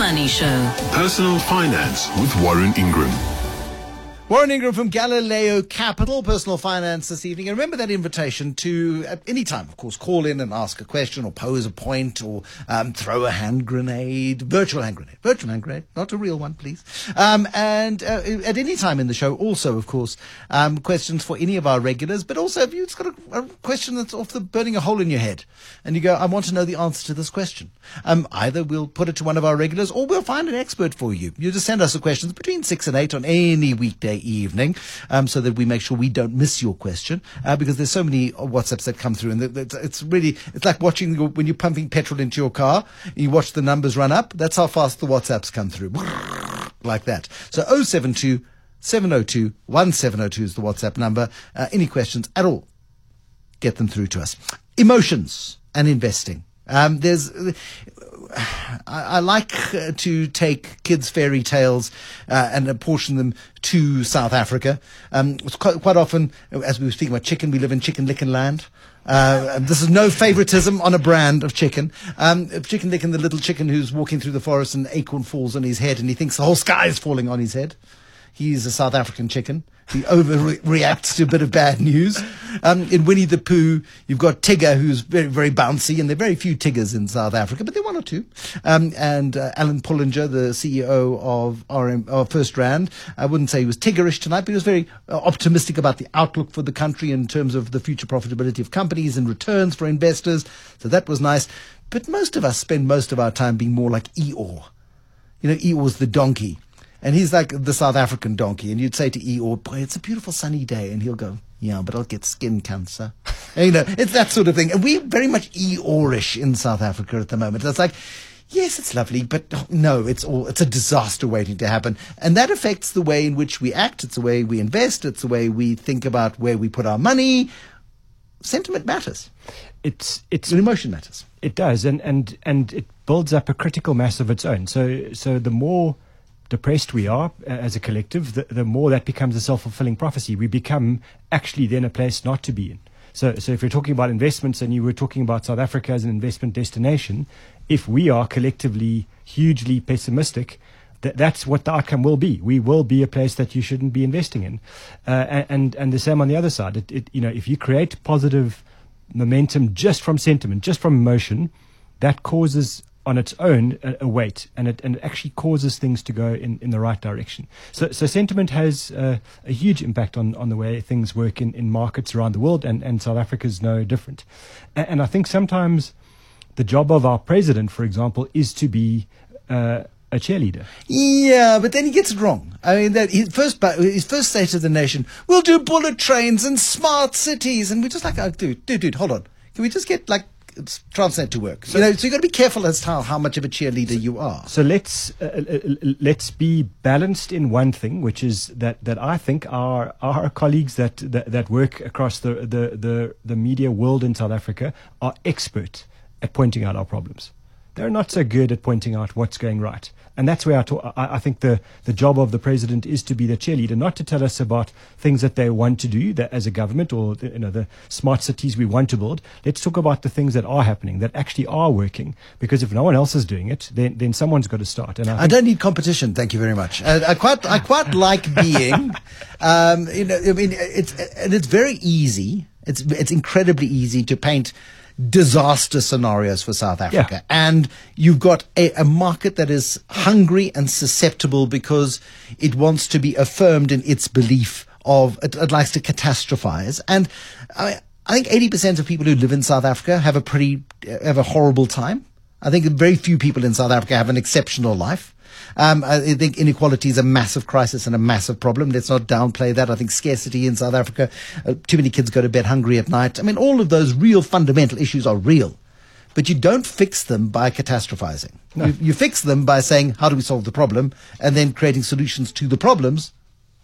Money Show. Personal Finance with Warren Ingram. Warren Ingram from Galileo Capital, personal finance this evening. And remember that invitation to, at any time, of course, call in and ask a question or pose a point or um, throw a hand grenade, virtual hand grenade, virtual hand grenade, not a real one, please. Um, and uh, at any time in the show, also, of course, um, questions for any of our regulars, but also if you've got a, a, question that's off the burning a hole in your head and you go, I want to know the answer to this question. Um, either we'll put it to one of our regulars or we'll find an expert for you. You just send us the questions between six and eight on any weekday evening um, so that we make sure we don't miss your question uh, because there's so many WhatsApps that come through and it's really, it's like watching when you're pumping petrol into your car, you watch the numbers run up. That's how fast the WhatsApps come through. like that. So 072 702 1702 is the WhatsApp number. Uh, any questions at all, get them through to us. Emotions and investing. Um, there's, I, I, like uh, to take kids' fairy tales uh, and apportion them to South Africa. Um, quite, quite, often, as we were speaking about chicken, we live in Chicken Licken land. Uh, this is no favoritism on a brand of chicken. Um, Chicken Licken the little chicken who's walking through the forest and an acorn falls on his head and he thinks the whole sky is falling on his head. He's a South African chicken. He overreacts to a bit of bad news. Um, in Winnie the Pooh, you've got Tigger, who's very, very bouncy, and there are very few Tiggers in South Africa, but there are one or two. Um, and uh, Alan Pullinger, the CEO of RM, of FirstRand, I wouldn't say he was Tiggerish tonight, but he was very uh, optimistic about the outlook for the country in terms of the future profitability of companies and returns for investors. So that was nice. But most of us spend most of our time being more like Eeyore. You know, Eeyore's the donkey and he's like the South African donkey. And you'd say to Eeyore, boy, it's a beautiful sunny day. And he'll go, yeah, but I'll get skin cancer. and, you know, it's that sort of thing. And we're very much Eeyore-ish in South Africa at the moment. It's like, yes, it's lovely, but no, it's all, it's a disaster waiting to happen. And that affects the way in which we act. It's the way we invest. It's the way we think about where we put our money. Sentiment matters. It's, it's, and emotion matters. It does. And, and, and it builds up a critical mass of its own. So, so the more, depressed we are uh, as a collective, the, the more that becomes a self fulfilling prophecy. We become actually then a place not to be in. So, so if you're talking about investments and you were talking about South Africa as an investment destination, if we are collectively hugely pessimistic, that that's what the outcome will be. We will be a place that you shouldn't be investing in, uh, and and the same on the other side. It, it, you know, if you create positive momentum just from sentiment, just from emotion, that causes on its own a, a, weight, and it and it actually causes things to go in, in the right direction. So, so sentiment has uh, a huge impact on, on the way things work in, in markets around the world, and, and South Africa is no different. And, and I think sometimes the job of our president, for example, is to be uh, a cheerleader. Yeah, but then he gets it wrong. I mean, that his first his first state of the nation, we'll do bullet trains and smart cities, and we're just like, oh, dude, dude, dude, hold on. Can we just get like translate to work. So, you know, so you've got to be careful as to how, how much of a cheerleader you are. So let's uh, uh, uh, let's be balanced in one thing, which is that, that I think our our colleagues that, that, that work across the, the, the, the media world in South Africa are expert at pointing out our problems. They're not so good at pointing out what's going right. And that's where I, talk, I, I, think the, the job of the president is to be the cheerleader, not to tell us about things that they want to do that as a government or the, you know, the smart cities we want to build. Let's talk about the things that are happening, that actually are working. Because if no one else is doing it, then, then someone's got to start. And I, I don't need competition. Thank you very much. I, I quite, I quite like being, um, you know, I mean, it's, and it's very easy. It's, it's incredibly easy to paint disaster scenarios for South Africa. Yeah. And you've got a, a, market that is hungry and susceptible because it wants to be affirmed in its belief of, it, it likes to catastrophize. And I, I think 80% of people who live in South Africa have a pretty, have a horrible time. I think very few people in South Africa have an exceptional life. Um, I think inequality is a massive crisis and a massive problem. Let's not downplay that. I think scarcity in South Africa, uh, too many kids go to bed hungry at night. I mean, all of those real fundamental issues are real. But you don't fix them by catastrophizing. No. You, you fix them by saying, how do we solve the problem? And then creating solutions to the problems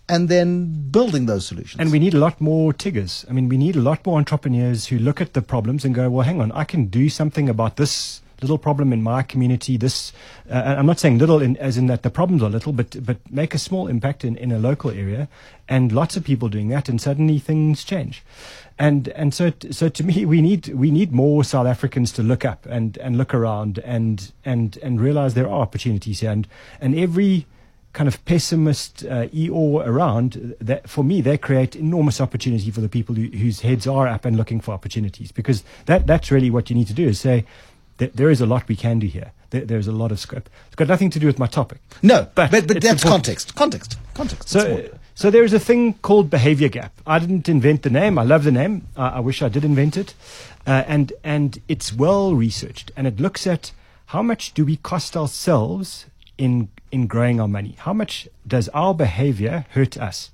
and then building those solutions. And we need a lot more Tiggers. I mean, we need a lot more entrepreneurs who look at the problems and go, well, hang on, I can do something about this little problem in my community. This, uh, I'm not saying little in, as in that the problems are little, but but make a small impact in, in a local area, and lots of people doing that, and suddenly things change. And and so so to me, we need we need more South Africans to look up and, and look around and and and realize there are opportunities here, and and every kind of pessimist uh, Eeyore around, that for me, they create enormous opportunity for the people who, whose heads are up and looking for opportunities. Because that, that's really what you need to do is say, there is a lot we can do here. There, there's a lot of scope. It's got nothing to do with my topic. No, but, but, but that's important. context. Context. Context. So, so there is a thing called behavior gap. I didn't invent the name. I love the name. Uh, I wish I did invent it. Uh, and, and it's well researched. And it looks at how much do we cost ourselves in in growing our money? How much does our behavior hurt us?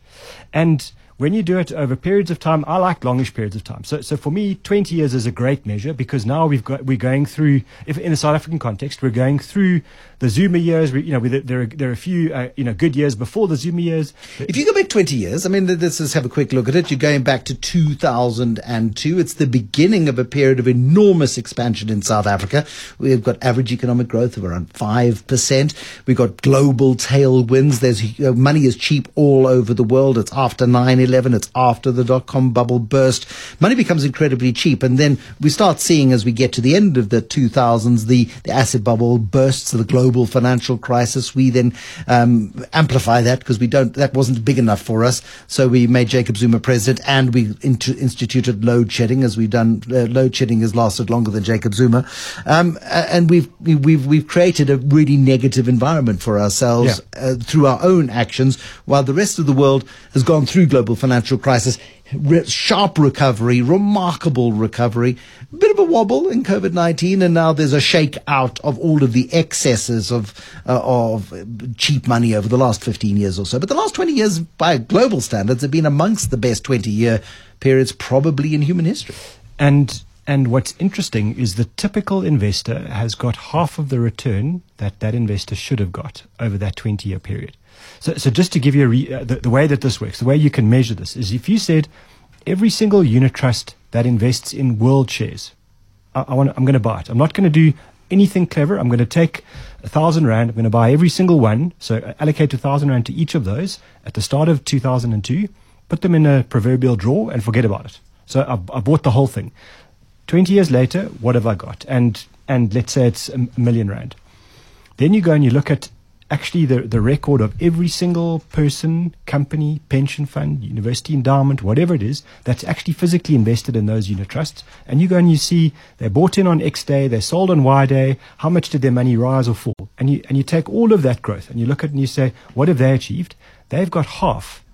And when you do it over periods of time, I like longish periods of time. So, so for me, 20 years is a great measure because now we've got, we're going through, if in a South African context, we're going through the Zuma years. We, you know, we, there, are, there are a few, uh, you know, good years before the Zuma years. If you go back 20 years, I mean, let's just have a quick look at it. You're going back to 2002. It's the beginning of a period of enormous expansion in South Africa. We've got average economic growth of around 5%. We've got global tailwinds. There's uh, money is cheap all over the world. It's after 9 11. 2011. It's after the dot com bubble burst. Money becomes incredibly cheap. And then we start seeing as we get to the end of the 2000s, the, the asset bubble bursts, the global financial crisis. We then um, amplify that because we don't, that wasn't big enough for us. So we made Jacob Zuma president and we int- instituted load shedding as we've done. Uh, load shedding has lasted longer than Jacob Zuma. Um, and we've, we've, we've created a really negative environment for ourselves yeah. uh, through our own actions while the rest of the world has gone through global financial crisis. Re- sharp recovery, remarkable recovery, a bit of a wobble in COVID 19, and now there's a shake out of all of the excesses of, uh, of cheap money over the last 15 years or so. But the last 20 years, by global standards, have been amongst the best 20 year periods probably in human history. And and what's interesting is the typical investor has got half of the return that that investor should have got over that 20 year period. So, so just to give you re, uh, the, the way that this works, the way you can measure this is if you said every single unit trust that invests in world shares, I, I want, I'm going to buy it. I'm not going to do anything clever. I'm going to take a thousand rand. I'm going to buy every single one. So allocate a thousand rand to each of those at the start of 2002. Put them in a proverbial drawer and forget about it. So I, I bought the whole thing. 20 years later, what have I got? And, and let's say it's a million rand. Then you go and you look at actually the, the record of every single person, company, pension fund, university endowment, whatever it is, that's actually physically invested in those unit trusts. And you go and you see they bought in on X day, they sold on Y day, how much did their money rise or fall? And you, and you take all of that growth and you look at it and you say, what have they achieved? They've got half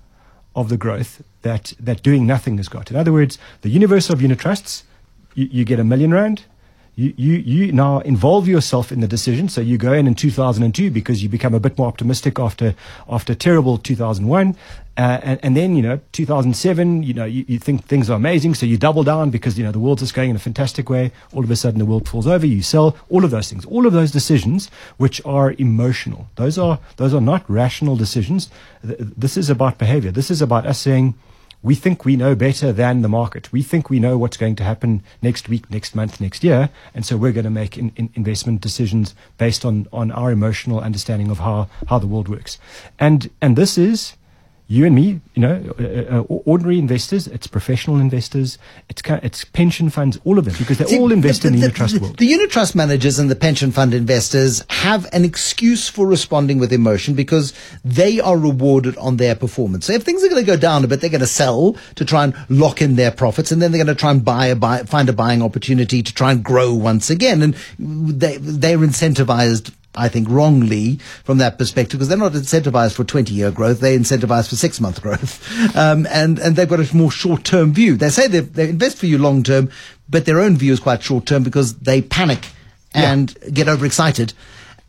of the growth that, that doing nothing has got. In other words, the universe of unit trusts, you, you get a million rand, you, you, you now involve yourself in the decision. So you go in in 2002 because you become a bit more optimistic after, after terrible 2001. Uh, and, and, then, you know, 2007, you know, you, you, think things are amazing. So you double down because, you know, the world's just going in a fantastic way. All of a sudden the world falls over. You sell all of those things, all of those decisions, which are emotional. Those are, those are not rational decisions. This is about behavior. This is about us saying, we think we know better than the market. We think we know what's going to happen next week, next month, next year. And so we're going to make in, in investment decisions based on, on our emotional understanding of how, how the world works. And, and this is you and me, you know, uh, uh, ordinary investors, it's professional investors, it's it's pension funds, all of them, because they See, all invest the, in the, the unit trust world. The unit trust managers and the pension fund investors have an excuse for responding with emotion because they are rewarded on their performance. So if things are going to go down a bit, they're going to sell to try and lock in their profits, and then they're going to try and buy a buy, find a buying opportunity to try and grow once again, and they they're incentivized I think, wrongly from that perspective because they're not incentivized for 20 year growth. They're incentivized for six month growth. Um, and, and they've got a more short term view. They say they, they invest for you long term, but their own view is quite short term because they panic and yeah. get overexcited.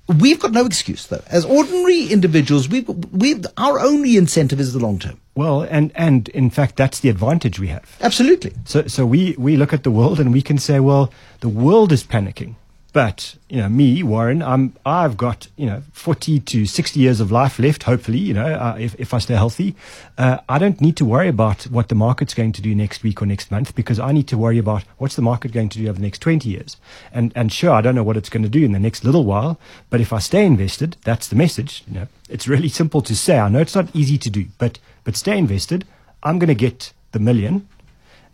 We've got no excuse though. As ordinary individuals, we we our only incentive is the long term. Well, and and in fact, that's the advantage we have. Absolutely. So so we we look at the world and we can say, well, the world is panicking But you know, me, Warren, I'm I've got you know 40 to 60 years of life left. Hopefully, you know, uh, if if I stay healthy, uh, I don't need to worry about what the market's going to do next week or next month because I need to worry about what's the market going to do over the next 20 years. And and sure, I don't know what it's going to do in the next little while, but if I stay invested, that's the message. You know, it's really simple to say. I know it's not easy to do, but but stay invested. I'm going to get the million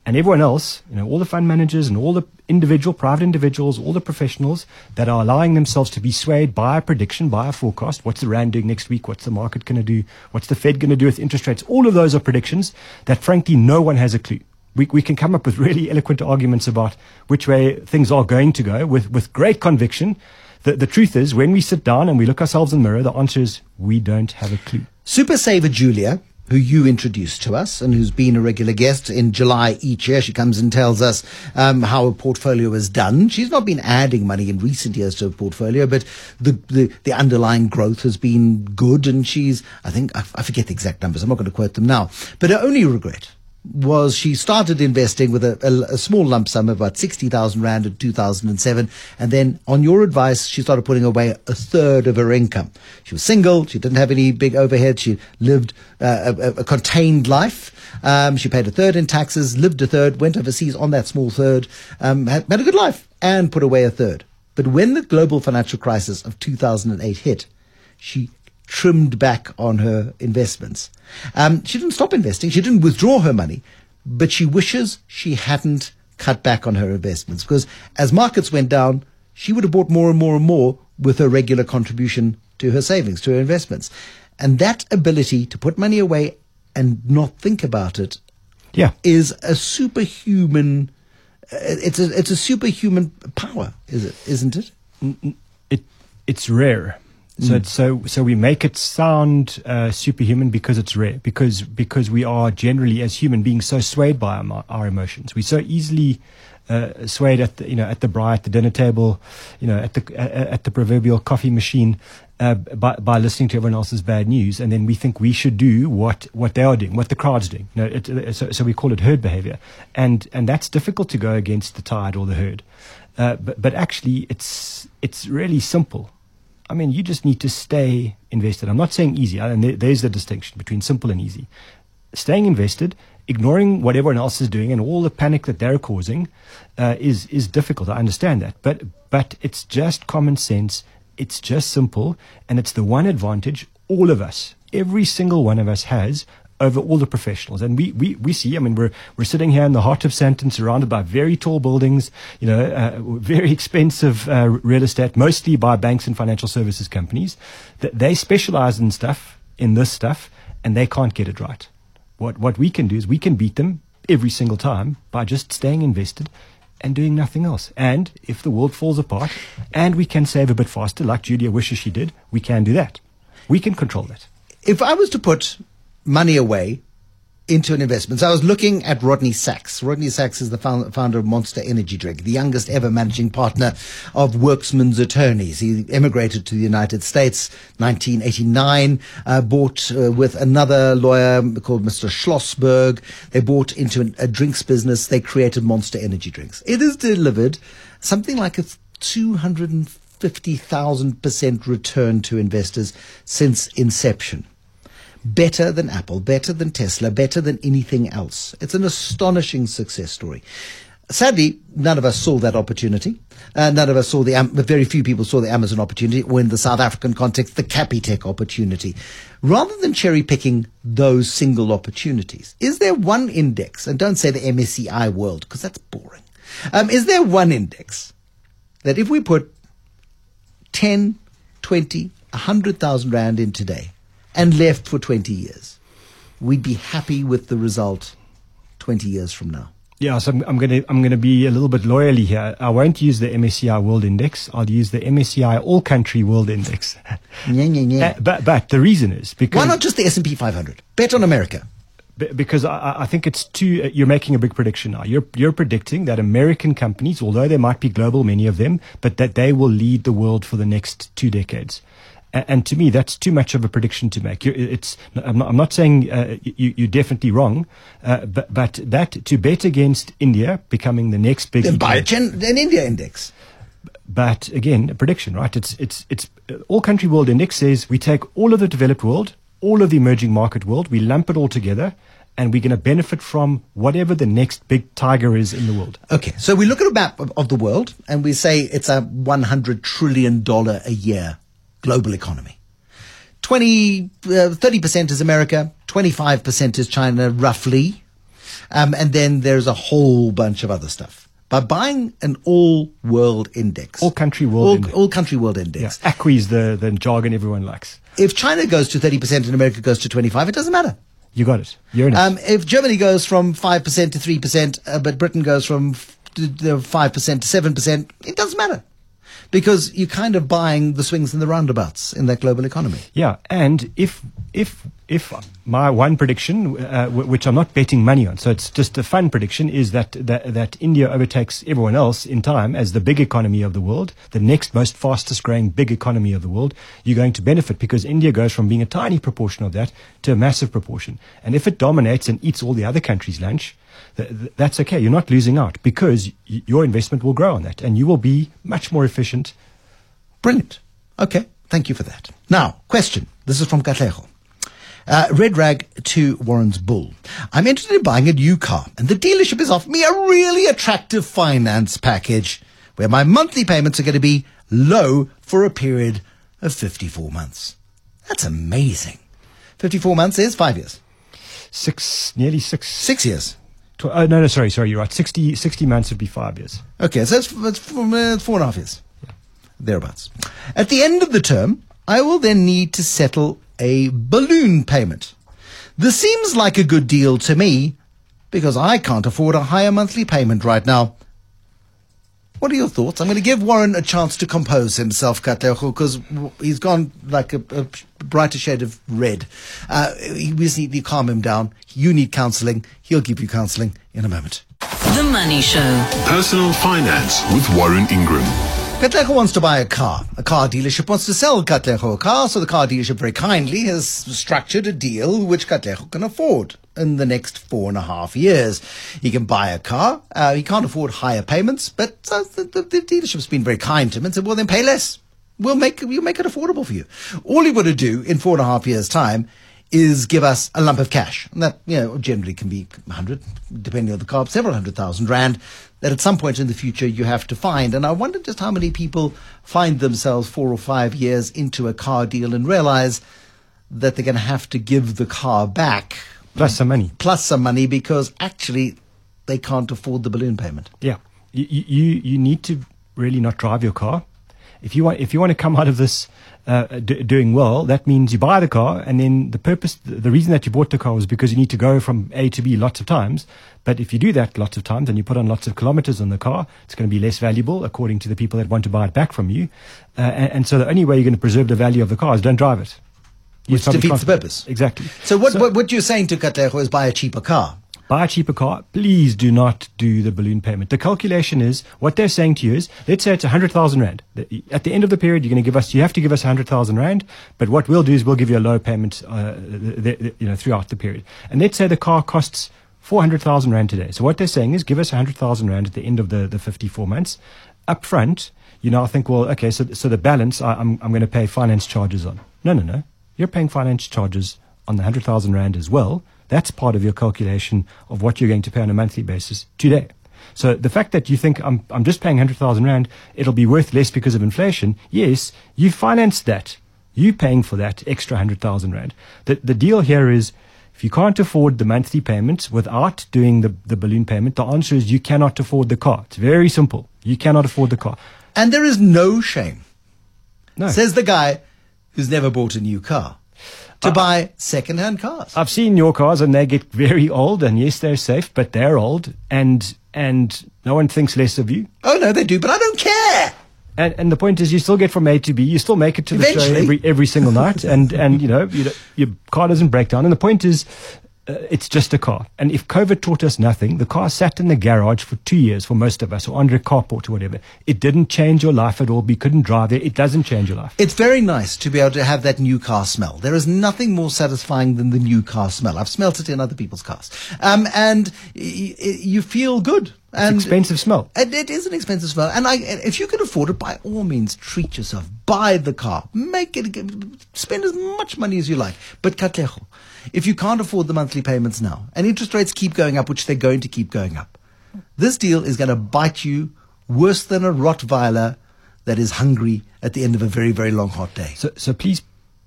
and everyone else, you know, all the fund managers and all the individual, private individuals, all the professionals that are allowing themselves to be swayed by a prediction, by a forecast. What's the Rand doing next week? What's the market going to do? What's the Fed going to do with interest rates? All of those are predictions that, frankly, no one has a clue. We, we can come up with really eloquent arguments about which way things are going to go with, with great conviction. The, the truth is, when we sit down and we look ourselves in the mirror, the answer is we don't have a clue. Super Saver Julia who you introduced to us and who's been a regular guest in July each year. She comes and tells us um, how a portfolio is done. She's not been adding money in recent years to a portfolio, but the, the, the underlying growth has been good. And she's, I think, I, I forget the exact numbers. I'm not going to quote them now. But her only regret was she started investing with a, a, a, small lump sum of about 60,000 Rand in 2007. And then, on your advice, she started putting away a third of her income. She was single. She didn't have any big overhead. She lived uh, a, a, contained life. Um, she paid a third in taxes, lived a third, went overseas on that small third, um, had, had a good life, and put away a third. But when the global financial crisis of 2008 hit, she trimmed back on her investments. Um, she didn't stop investing. She didn't withdraw her money, but she wishes she hadn't cut back on her investments because as markets went down, she would have bought more and more and more with her regular contribution to her savings, to her investments. And that ability to put money away and not think about it yeah. is a superhuman uh, it's a it's a superhuman power is it isn't it it it's rare so, mm. so, so we make it sound uh, superhuman because it's rare. Because because we are generally, as human beings, so swayed by our, our emotions. We so easily uh, swayed at the, you know at the bar, at the dinner table, you know at the at the proverbial coffee machine. Uh, by, by listening to everyone else's bad news, and then we think we should do what, what they are doing, what the crowd's doing. You know, it, so, so we call it herd behavior, and and that's difficult to go against the tide or the herd. Uh, but but actually, it's it's really simple. I mean, you just need to stay invested. I'm not saying easy, and there's the distinction between simple and easy. Staying invested, ignoring what everyone else is doing and all the panic that they're causing, uh, is is difficult. I understand that, but but it's just common sense. It's just simple, and it's the one advantage all of us, every single one of us, has over all the professionals. And we, we, we see, I mean, we're, we're sitting here in the heart of Sandton, surrounded by very tall buildings, you know, uh, very expensive uh, real estate, mostly by banks and financial services companies. That they specialize in stuff, in this stuff, and they can't get it right. What, what we can do is we can beat them every single time by just staying invested and doing nothing else. And if the world falls apart and we can save a bit faster, like Julia wishes she did, we can do that. We can control that. If I was to put money away into an investment. So I was looking at Rodney Sacks. Rodney Sacks is the founder of Monster Energy Drink, the youngest ever managing partner of Werksmans Attorneys. He emigrated to the United States 1989, uh, bought uh, with another lawyer called Mr. Schlosberg. They bought into an, a drinks business. They created Monster Energy Drinks. It has delivered something like a 250,000% return to investors since inception better than Apple, better than Tesla, better than anything else. It's an astonishing success story. Sadly, none of us saw that opportunity. Uh, none of us saw the, but very few people saw the Amazon opportunity, or in the South African context, the Capitec opportunity. Rather than cherry picking those single opportunities, is there one index, and don't say the MSCI world, because that's boring. Um, is there one index that if we put 10, 20, 100,000 Rand in today, and left for 20 years, we'd be happy with the result 20 years from now. Yeah, so I'm, I'm going to I'm to be a little bit loyally here. I won't use the MSCI World Index. I'll use the MSCI All Country World Index. yeah, yeah, yeah. Uh, but but the reason is because why not just the S and P 500? Bet on America. Because I, I think it's too. Uh, you're making a big prediction now. You're you're predicting that American companies, although there might be global, many of them, but that they will lead the world for the next two decades. And to me, that's too much of a prediction to make. It's, I'm, not, I'm not saying uh, you, are definitely wrong, uh, but, but that to bet against India becoming the next big. Then buy an India index. But again, a prediction, right? It's it's it's all country world index says we take all of the developed world, all of the emerging market world, we lump it all together, and we're going to benefit from whatever the next big tiger is in the world. Okay, so we look at a map of, of the world and we say it's a $100 trillion a year global economy. 20, uh, 30% is America, 25% is China, roughly. Um, and then there's a whole bunch of other stuff. By buying an all world index, All country world all, index. all country world index, Yeah, ACWI is the, the jargon everyone likes. if China goes to 30% and America goes to 25, it doesn't matter. You got it. You're in it. Um, if Germany goes from 5% to 3%, uh, but Britain goes from f- to, to 5% to 7%, it doesn't matter. Because you're kind of buying the swings and the roundabouts in that global economy. Yeah, and if if if my one prediction, uh, w- which I'm not betting money on, so it's just a fun prediction, is that, that that India overtakes everyone else in time as the big economy of the world, the next most fastest growing big economy of the world. You're going to benefit because India goes from being a tiny proportion of that to a massive proportion, and if it dominates and eats all the other countries' lunch. Th- th- That's okay. You're not losing out because y- your investment will grow on that, and you will be much more efficient. Brilliant. Okay, thank you for that. Now, question. This is from Katlego. Uh, red rag to Warren's bull. I'm interested in buying a new car, and the dealership is offering me a really attractive finance package where my monthly payments are going to be low for a period of 54 months. That's amazing. 54 months is five years, Six, nearly six. six years. Tw- oh, no, no, sorry, sorry, you're right. 60, 60 months would be five years. Okay, so that's, it's four, uh, four and a half years. Thereabouts. At the end of the term, I will then need to settle a balloon payment. This seems like a good deal to me because I can't afford a higher monthly payment right now. What are your thoughts? I'm going to give Warren a chance to compose himself, Katlego, because he's gone like a, a brighter shade of red. Uh, we just need to calm him down. You need counseling. He'll give you counseling in a moment. The Money Show. Personal Finance with Warren Ingram. Katlego wants to buy a car. A car dealership wants to sell Katlego a car, so the car dealership very kindly has structured a deal which Katlego can afford in the next four and a half years. He can buy a car. Uh, he can't afford higher payments, but uh, the, the, the dealership's been very kind to him and said, well, then pay less. We'll make, we'll make it affordable for you. All he would to do in four and a half years' time is give us a lump of cash. And that, you know, generally can be 100, depending on the car, several hundred thousand rand that at some point in the future you have to find. And I wonder just how many people find themselves four or five years into a car deal and realize that they're going to have to give the car back Plus some money. plus some money because actually they can't afford the balloon payment. Yeah, you, you you need to really not drive your car. If you want if you want to come out of this uh, d- doing well, that means you buy the car, and then the purpose, the reason that you bought the car was because you need to go from A to B lots of times. But if you do that lots of times and you put on lots of kilometers on the car, it's going to be less valuable according to the people that want to buy it back from you. Uh, and, and so the only way you're going to preserve the value of the car is don't drive it. Which defeats the purpose. Exactly. So what, what, what you're saying to Katlego is buy a cheaper car. buy a cheaper car, please do not do the balloon payment. The calculation is what they're saying to you is, let's say it's 100,000 Rand. At the end of the period, you're going to give us, you have to give us 100,000 Rand, but what we'll do is we'll give you a low payment, uh, the, the, you know, throughout the period. And let's say the car costs 400,000 Rand today. So what they're saying is give us 100,000 Rand at the end of the, the 54 months. Up front, you know, I think, well, okay, so, so the balance I, I'm, I'm going to pay finance charges on. No, no, no. You're paying finance charges on the 100,000 Rand as well. That's part of your calculation of what you're going to pay on a monthly basis today. So the fact that you think I'm, I'm just paying 100,000 Rand, it'll be worth less because of inflation. Yes, you financed that. You're paying for that extra 100,000 Rand. The, the deal here is if you can't afford the monthly payments without doing the, the balloon payment, the answer is you cannot afford the car. It's very simple. You cannot afford the car. And there is no shame, No. says the guy who's never bought a new car, to buy second-hand cars. I've seen your cars and they get very old and yes, they're safe, but they're old and, and no one thinks less of you. oh, no, they do, but I don't care. And, and the point is, you still get from A to B. You still make it to the show every every single night, and and you know you don't- your car doesn't break down. And the point is, uh, it's just a car. And if COVID taught us nothing, the car sat in the garage for two years for most of us, or under a carport or whatever. It didn't change your life at all. We couldn't drive it. It doesn't change your life. It's very nice to be able to have that new car smell. There is nothing more satisfying than the new car smell. I've smelt it in other people's cars. Um, and y- y- you feel good. And expensive smell. And it is an expensive smell. And I, if you can afford it, by all means, treat yourself. Buy the car. Make it, spend as much money as you like. But Katlego, if you can't afford the monthly payments now, and interest rates keep going up, which they're going to keep going up, this deal is going to bite you worse than a Rottweiler that is hungry at the end of a very, very long, hot day. So, so please,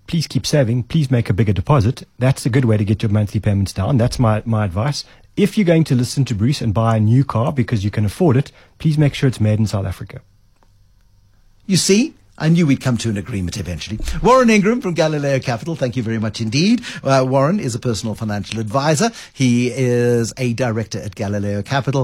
please keep saving. Please make a bigger deposit. That's a good way to get your monthly payments down. That's my, my advice. If you're going to listen to Bruce and buy a new car because you can afford it, please make sure it's made in South Africa. You see, I knew we'd come to an agreement eventually. Warren Ingram from Galileo Capital, thank you very much indeed. Uh, Warren is a personal financial advisor. He is a director at Galileo Capital.